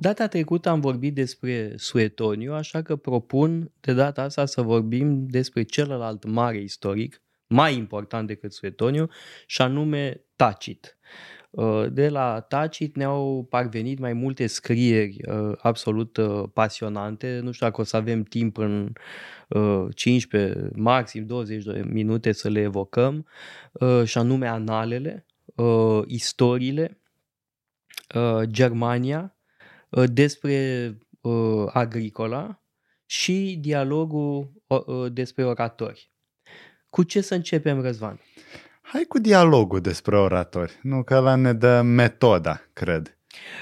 Data trecută am vorbit despre Suetoniu, așa că propun de data asta să vorbim despre celălalt mare istoric, mai important decât Suetoniu, și anume Tacit. Uh, de la Tacit ne-au parvenit mai multe scrieri uh, absolut uh, pasionante. Nu știu dacă o să avem timp în 15, maxim 20 de minute să le evocăm, și anume analele, istoriile, Germania, despre agricola și dialogul despre oratori. Cu ce să începem, Răzvan? Hai cu dialogul despre oratori. Nu că la ne dă metoda, cred.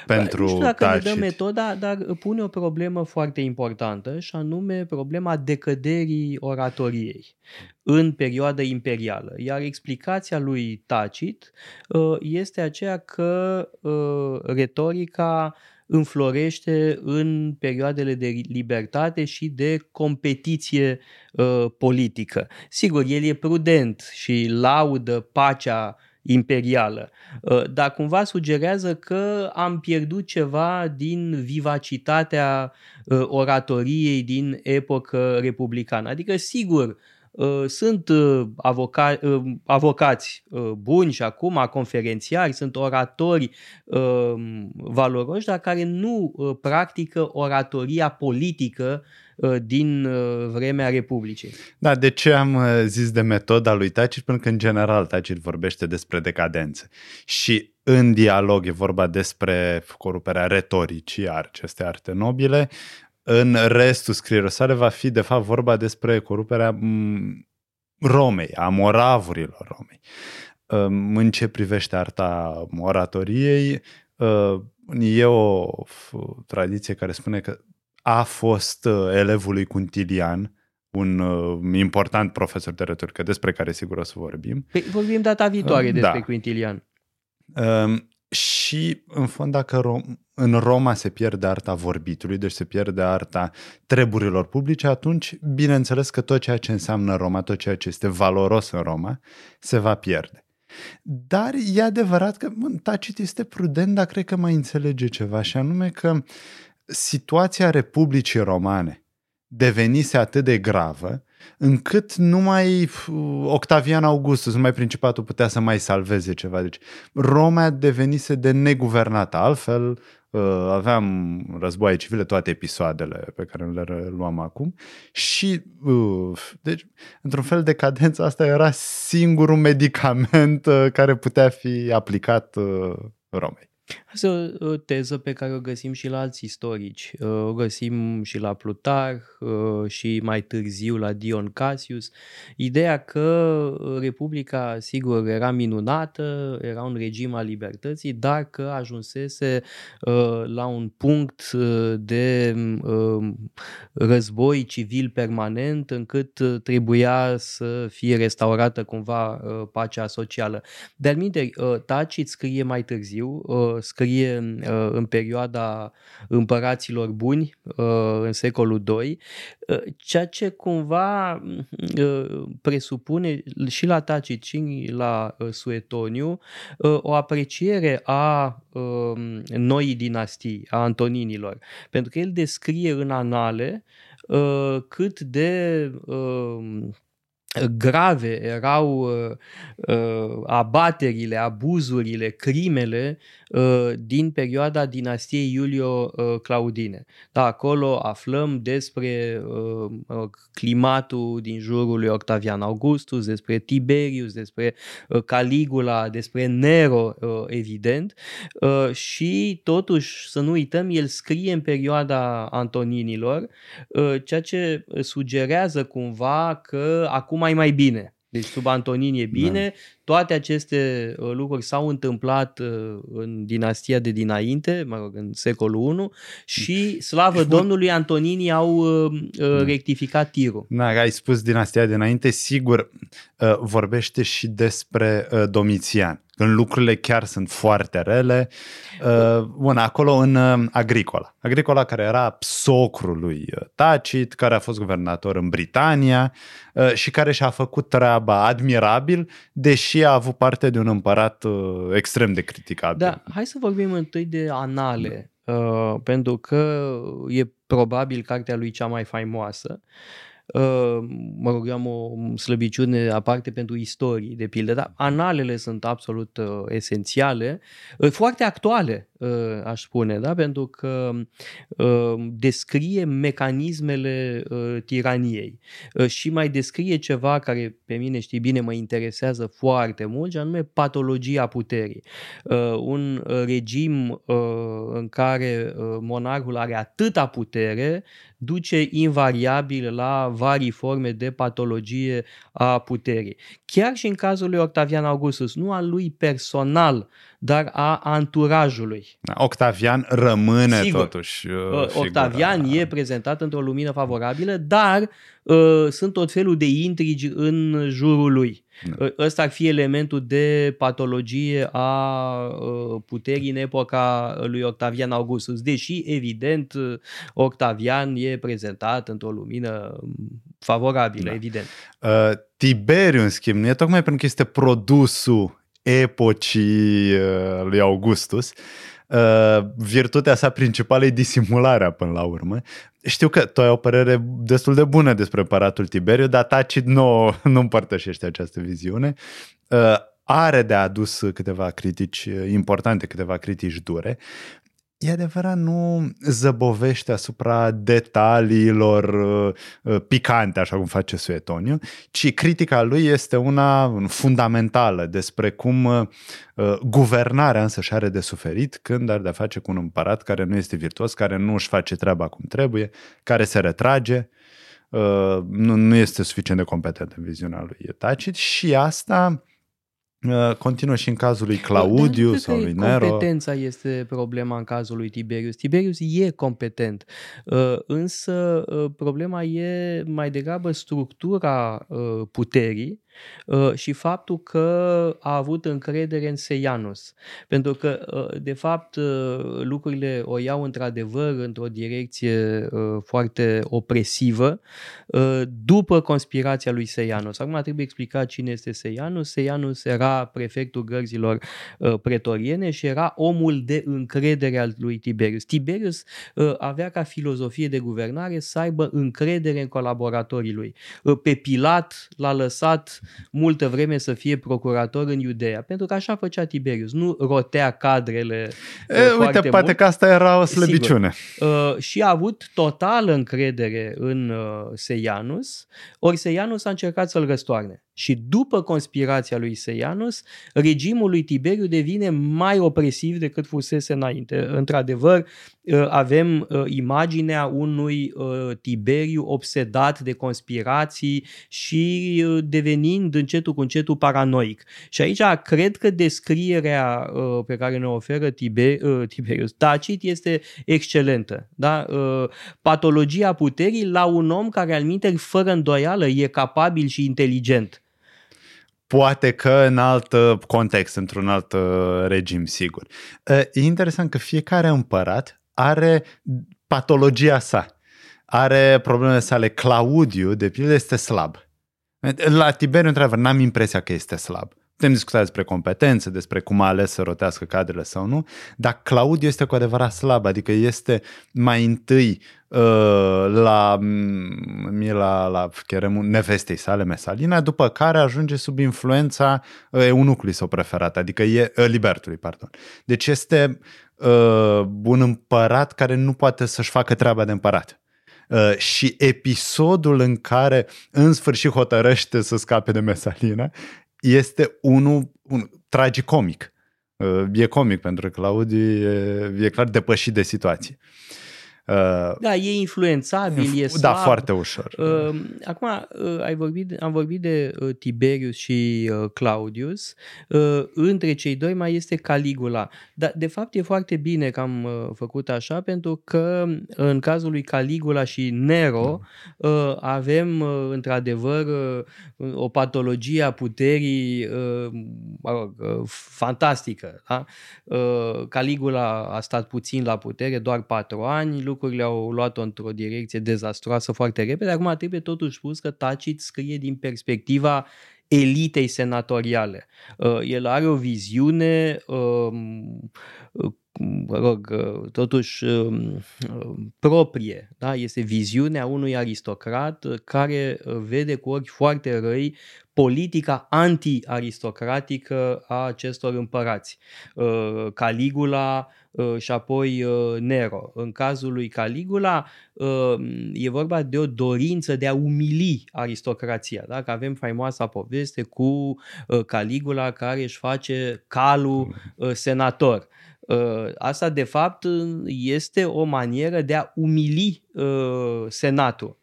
Pentru nu știu dacă tacit. ne dă metoda, dar pune o problemă foarte importantă și anume problema decăderii oratoriei în perioada imperială. Iar explicația lui Tacit uh, este aceea că uh, retorica înflorește în perioadele de libertate și de competiție uh, politică. Sigur, el e prudent și laudă pacea imperială, uh, dar cumva sugerează că am pierdut ceva din vivacitatea uh, oratoriei din epocă republicană. Adică, sigur, Uh, sunt uh, avoca- uh, avocați buni și acum, conferențiari, sunt oratori valoroși, dar care nu practică oratoria politică din vremea Republicii. Da, de ce am zis de metoda lui Tacit? Pentru că, în general, Tacit vorbește despre decadență. Și în dialog e vorba despre coruperea retoricii, aceste arte nobile, în restul scrierilor sale va fi de fapt vorba despre coruperea Romei, a moravurilor Romei. În ce privește arta oratoriei, ă, e o tradiție care spune că a fost ă, elevul lui Cuntilian, un ă, important profesor de retorică, despre care sigur o să vorbim. Păi vorbim data viitoare despre da. Quintilian. Și, în fond, dacă Rom- în Roma se pierde arta vorbitului, deci se pierde arta treburilor publice, atunci, bineînțeles că tot ceea ce înseamnă Roma, tot ceea ce este valoros în Roma, se va pierde. Dar e adevărat că mă, Tacit este prudent, dar cred că mai înțelege ceva, și anume că situația Republicii Romane devenise atât de gravă încât numai Octavian Augustus, numai Principatul putea să mai salveze ceva. Deci Roma devenise de neguvernată. Altfel, uh, aveam războaie civile, toate episoadele pe care le luam acum și, uh, deci, într-un fel, decadența asta era singurul medicament uh, care putea fi aplicat Romei. Asta e o teză pe care o găsim și la alți istorici. O găsim și la Plutarh și mai târziu la Dion Cassius. Ideea că Republica, sigur, era minunată, era un regim al libertății, dar că ajunsese la un punct de război civil permanent încât trebuia să fie restaurată cumva pacea socială. De-al minte, Tacit scrie mai târziu, scrie uh, în perioada împăraților buni, uh, în secolul II, uh, ceea ce cumva presupune și la Tacit și la Suetoniu o apreciere a um, noii dinastii, a Antoninilor. Pentru că el descrie în anale cât de um, grave erau uh, uh, abaterile, abuzurile, crimele uh, din perioada dinastiei Iulio-Claudine. Da, acolo aflăm despre uh, climatul din jurul lui Octavian Augustus, despre Tiberius, despre uh, Caligula, despre Nero, uh, evident, uh, și totuși, să nu uităm, el scrie în perioada Antoninilor, uh, ceea ce sugerează cumva că acum acum mai bine. Deci sub Antonin e bine, da. Toate aceste uh, lucruri s-au întâmplat uh, în dinastia de dinainte, mă rog, în secolul I și slavă și Domnului Antonini au uh, da. rectificat tirul. Da, ai spus dinastia de dinainte, sigur vorbește și despre Domitian când lucrurile chiar sunt foarte rele. Uh, bun, acolo în uh, Agricola. Agricola care era socrul lui uh, Tacit, care a fost guvernator în Britania și care și-a făcut treaba admirabil, deși a avut parte de un împărat extrem de criticabil. Da, hai să vorbim întâi de anale uh, pentru că e probabil cartea lui cea mai faimoasă. Uh, mă rog, eu am o slăbiciune aparte pentru istorii, de pildă, dar analele sunt absolut uh, esențiale, uh, foarte actuale, uh, aș spune, da? pentru că uh, descrie mecanismele uh, tiraniei uh, și mai descrie ceva care pe mine, știi bine, mă interesează foarte mult, și anume patologia puterii. Uh, un regim uh, în care uh, monarhul are atâta putere duce invariabil la varii forme de patologie a puterii. Chiar și în cazul lui Octavian Augustus, nu al lui personal, dar a anturajului. Da, Octavian rămâne Sigur, totuși. Uh, figura. Octavian e prezentat într-o lumină favorabilă, dar uh, sunt tot felul de intrigi în jurul lui. Da. Uh, ăsta ar fi elementul de patologie a uh, puterii în epoca lui Octavian Augustus, deși, evident, Octavian e prezentat într-o lumină favorabilă, da. evident. Uh, Tiberiu, în schimb, nu e tocmai pentru că este produsul epocii uh, lui Augustus, uh, virtutea sa principală e disimularea până la urmă. Știu că tu ai o părere destul de bună despre împăratul Tiberiu, dar Tacit nu, nu împărtășește această viziune. Uh, are de adus câteva critici importante, câteva critici dure e adevărat, nu zăbovește asupra detaliilor uh, picante, așa cum face Suetoniu, ci critica lui este una fundamentală despre cum uh, guvernarea însă și are de suferit când are de-a face cu un împărat care nu este virtuos, care nu își face treaba cum trebuie, care se retrage, uh, nu, nu este suficient de competent în viziunea lui Tacit și asta Uh, continuă și în cazul lui Claudiu sau lui Nero. Competența este problema în cazul lui Tiberius. Tiberius e competent, uh, însă uh, problema e mai degrabă structura puterii Uh, și faptul că a avut încredere în Seianus. Pentru că, uh, de fapt, uh, lucrurile o iau într-adevăr într-o direcție foarte opresivă după conspirația lui Seianus. Acum trebuie explicat cine este Seianus. Seianus era prefectul gărzilor pretoriene și era omul de încredere al lui Tiberius. Tiberius avea ca filozofie de guvernare să aibă încredere în colaboratorii lui. Pe Pilat l-a lăsat multă vreme să fie procurator în Iudeea, pentru că așa făcea Tiberius, nu rotea cadrele e, uh, Uite, poate mult. că asta era o slăbiciune. Uh, și a avut totală încredere în uh, Seianus, ori Seianus a încercat să-l răstoarne. Și după conspirația lui Seianus, regimul lui Tiberiu devine mai opresiv decât fusese înainte. Într-adevăr, uh, avem uh, imaginea unui uh, Tiberiu obsedat de conspirații și devenind încetul cu încetul paranoic. Și aici cred că descrierea pe care ne oferă Tiberius Tacit este excelentă. Da? Patologia puterii la un om care al minte fără îndoială e capabil și inteligent Poate că în alt uh, context, într-un alt uh, regim, sigur. Uh, e interesant că fiecare împărat are patologia sa, are problemele sale. Claudiu, de pildă, este slab. La Tiberiu, într-adevăr, n-am impresia că este slab. Putem discuta despre competențe, despre cum a ales să rotească cadrele sau nu, dar Claudiu este cu adevărat slab, adică este mai întâi uh, la, mie la, la cheremul nevestei sale, Mesalina, după care ajunge sub influența uh, eunucului său preferat, adică e, uh, libertului, pardon. Deci este uh, un împărat care nu poate să-și facă treaba de împărat. Uh, și episodul în care în sfârșit hotărăște să scape de Mesalina este unul un, tragicomic. Uh, e comic pentru că Claudiu e, e clar depășit de situație. Uh, da, e influențabil, e da, slab. Da, foarte ușor. Uh, acum, uh, ai vorbit, am vorbit de uh, Tiberius și uh, Claudius. Uh, între cei doi mai este Caligula. Dar, de fapt, e foarte bine că am uh, făcut așa, pentru că în cazul lui Caligula și Nero uh, avem, uh, într-adevăr, uh, o patologie a puterii uh, uh, fantastică. Da? Uh, Caligula a stat puțin la putere, doar patru ani, lucrurile au luat-o într-o direcție dezastroasă foarte repede. Acum trebuie totuși spus că Tacit scrie din perspectiva elitei senatoriale. Uh, el are o viziune um, mă rog, totuși proprie. Da? Este viziunea unui aristocrat care vede cu ochi foarte răi politica anti-aristocratică a acestor împărați. Caligula și apoi Nero. În cazul lui Caligula e vorba de o dorință de a umili aristocrația. Da? Că avem faimoasa poveste cu Caligula care își face calul senator. Asta, de fapt, este o manieră de a umili Senatul.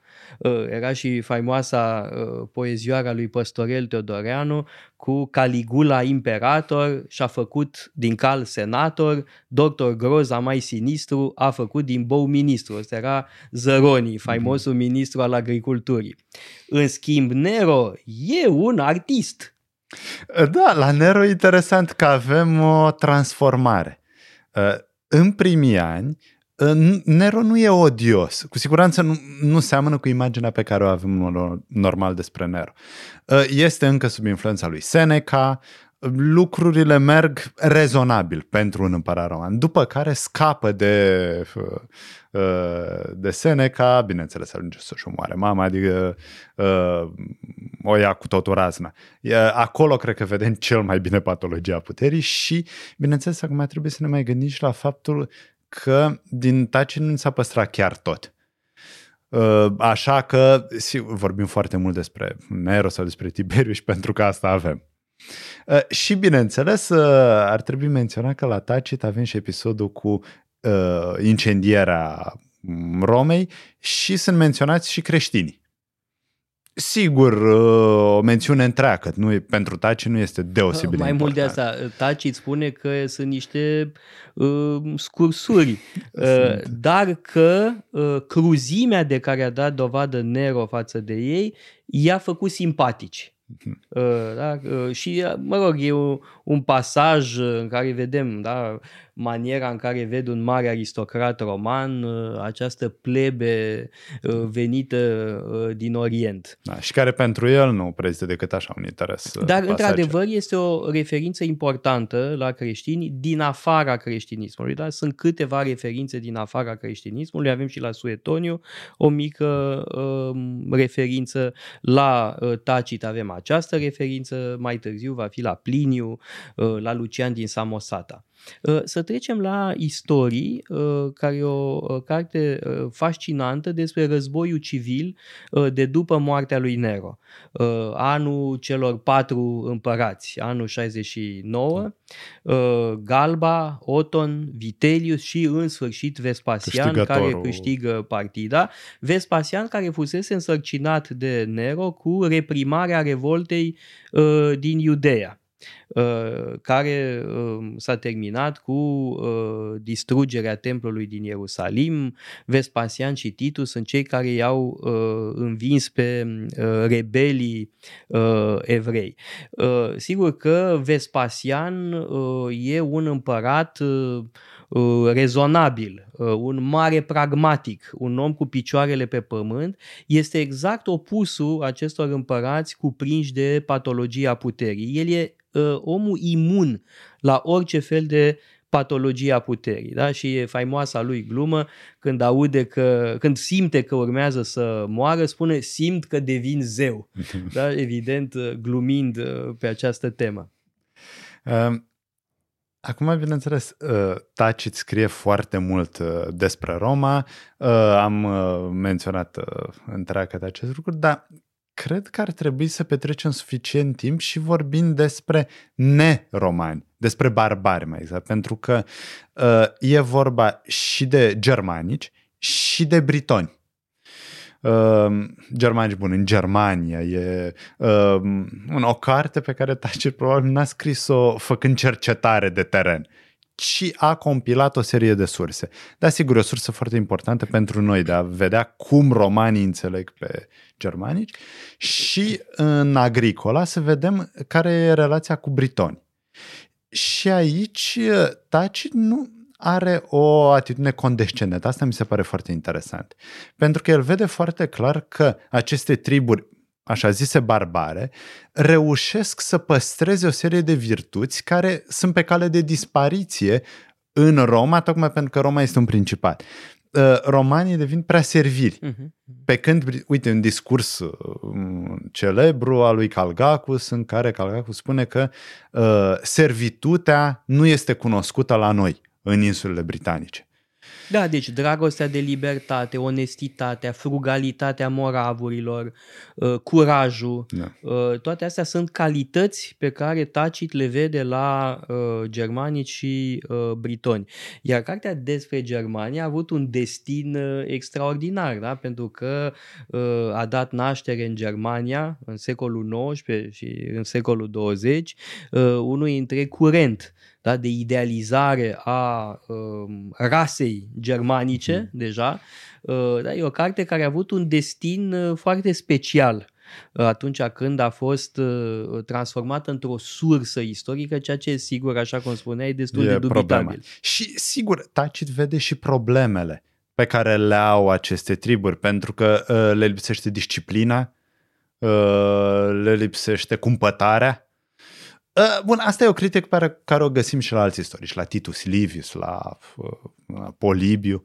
Era și faimoasa poezioara lui Păstorel Teodoreanu cu Caligula imperator și-a făcut din cal senator, doctor Groza mai sinistru a făcut din bou ministru. Ăsta era Zăroni, faimosul mm-hmm. ministru al agriculturii. În schimb, Nero e un artist. Da, la Nero e interesant că avem o transformare. În primii ani, Nero nu e odios. Cu siguranță nu, nu seamănă cu imaginea pe care o avem normal despre Nero. Ă, este încă sub influența lui Seneca, lucrurile merg rezonabil pentru un împărat roman, după care scapă de, ă, de Seneca, bineînțeles ajunge să-și omoare mama, adică ă, o ia cu totul razna. Acolo cred că vedem cel mai bine patologia puterii și, bineînțeles, acum trebuie să ne mai gândim și la faptul că din Taci nu s-a păstrat chiar tot. Uh, așa că vorbim foarte mult despre Nero sau despre Tiberius pentru că asta avem. Uh, și bineînțeles uh, ar trebui menționat că la Tacit avem și episodul cu incendierea Romei și sunt menționați și creștinii. Sigur, uh, o mențiune întreagă, nu e, pentru Taci nu este deosebit Mai mult de asta, Taci îți spune că sunt niște uh, scursuri, uh, dar că uh, cruzimea de care a dat dovadă Nero față de ei i-a făcut simpatici. Uh, da? Uh, și, mă rog, e un pasaj în care vedem da, maniera în care ved un mare aristocrat roman, uh, această plebe venită din Orient. Da, și care pentru el nu prezintă decât așa un interes. Dar, pasage. într-adevăr, este o referință importantă la creștini din afara creștinismului. Da? Sunt câteva referințe din afara creștinismului. Avem și la Suetoniu o mică uh, referință. La uh, Tacit avem această referință. Mai târziu va fi la Pliniu, uh, la Lucian din Samosata. Uh, să trecem la istorii, uh, care e o carte fascinantă despre războiul civil de după moartea lui Nero. Anul celor patru împărați, anul 69, Galba, Oton, Vitelius și în sfârșit Vespasian care câștigă partida. Vespasian care fusese însărcinat de Nero cu reprimarea revoltei din Iudeea. Uh, care uh, s-a terminat cu uh, distrugerea templului din Ierusalim. Vespasian și Titus sunt cei care i-au învins pe rebelii evrei. Sigur că Vespasian e un împărat rezonabil, un mare pragmatic, un om cu picioarele pe pământ, este exact opusul acestor împărați cuprinși de patologia puterii. El e uh, omul imun la orice fel de patologia puterii. Da? Și e faimoasa lui glumă când aude că, când simte că urmează să moară, spune simt că devin zeu. Da? Evident, uh, glumind uh, pe această temă. Um. Acum, bineînțeles, uh, Tacit scrie foarte mult despre Roma, am menționat întreagă de acest lucru, dar cred că ar trebui să petrecem suficient timp și vorbind despre neromani, despre barbari mai exact, pentru că uh, e vorba și de germanici și de britoni. Uh, germanici, bun, în Germania e uh, o carte pe care Tacit probabil n-a scris-o făcând cercetare de teren, ci a compilat o serie de surse. Dar sigur, o sursă foarte importantă pentru noi de a vedea cum romanii înțeleg pe germanici și în agricola să vedem care e relația cu britoni. Și aici Taci nu are o atitudine condescendentă. Asta mi se pare foarte interesant. Pentru că el vede foarte clar că aceste triburi așa zise barbare, reușesc să păstreze o serie de virtuți care sunt pe cale de dispariție în Roma, tocmai pentru că Roma este un principat. Uh, romanii devin prea serviri. Uh-huh. Pe când, uite, un discurs uh, celebru al lui Calgacus, în care Calgacus spune că uh, servitutea nu este cunoscută la noi, în insulele britanice. Da, deci dragostea de libertate, onestitatea, frugalitatea moravurilor, uh, curajul, da. Uh, toate astea sunt calități pe care Tacit le vede la uh, germanici și britoni. Iar cartea despre Germania a avut un destin extraordinar, da? pentru că a dat naștere în Germania în secolul XIX și în secolul 20 unui întreg curent da, de idealizare a uh, rasei germanice, mm. deja. Uh, da, e o carte care a avut un destin uh, foarte special uh, atunci când a fost uh, transformată într-o sursă istorică, ceea ce, sigur, așa cum spuneai, e destul e de dubitabil. Problema. Și, sigur, Tacit vede și problemele pe care le au aceste triburi, pentru că uh, le lipsește disciplina, uh, le lipsește cumpătarea, Uh, bun, asta e o critică pe care o găsim și la alți istorici, la Titus Livius, la uh, Polibiu,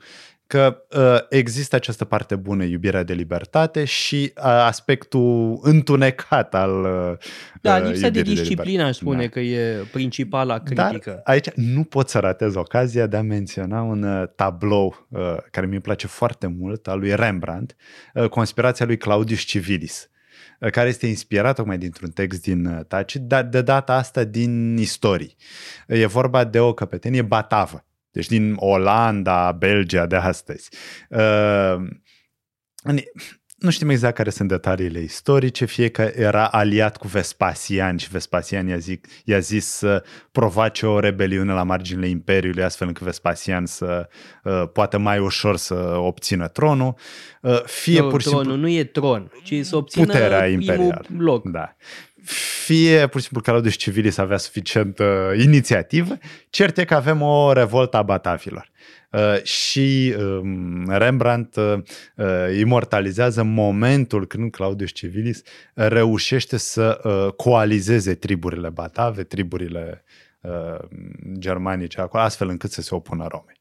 că uh, există această parte bună, iubirea de libertate și uh, aspectul întunecat al uh, Da, lipsa de disciplină aș spune da. că e principala critică. Dar aici nu pot să ratez ocazia de a menționa un uh, tablou uh, care mi-e place foarte mult, al lui Rembrandt, uh, Conspirația lui Claudius Civilis care este inspirat tocmai dintr-un text din uh, Tacit, dar de data asta din istorii. E vorba de o căpetenie batavă, deci din Olanda, Belgia de astăzi. Uh, nu știm exact care sunt detaliile istorice, fie că era aliat cu Vespasian și Vespasian i-a, zic, i-a zis să provoace o rebeliune la marginile Imperiului, astfel încât Vespasian să uh, poată mai ușor să obțină tronul. Uh, fie nu, pur și tronul simplu, nu e tron, ci să obțină puterea imperială. loc. Da fie pur și simplu Claudius Civilis avea suficientă inițiativă, cert e că avem o revoltă a batafilor. Uh, și um, Rembrandt uh, uh, imortalizează momentul când Claudius Civilis reușește să coalizeze triburile batave, triburile germanice acolo, astfel încât să se opună Romei.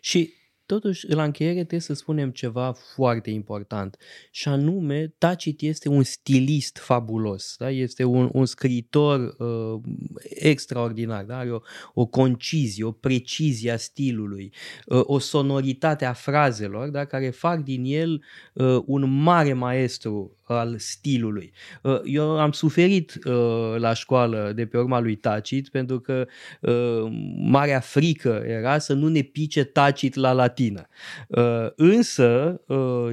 Și Totuși, la încheiere trebuie să spunem ceva foarte important și anume Tacit este un stilist fabulos, da? este un, un scriitor uh, extraordinar, da? are o, o concizie, o precizie a stilului, uh, o sonoritate a frazelor da? care fac din el uh, un mare maestru al stilului. Uh, eu am suferit uh, la școală de pe urma lui Tacit pentru că uh, marea frică era să nu ne pice Tacit la latină. Însă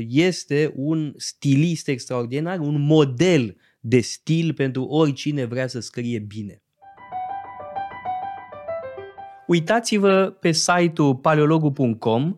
este un stilist extraordinar, un model de stil pentru oricine vrea să scrie bine. Uitați-vă pe site-ul paleologu.com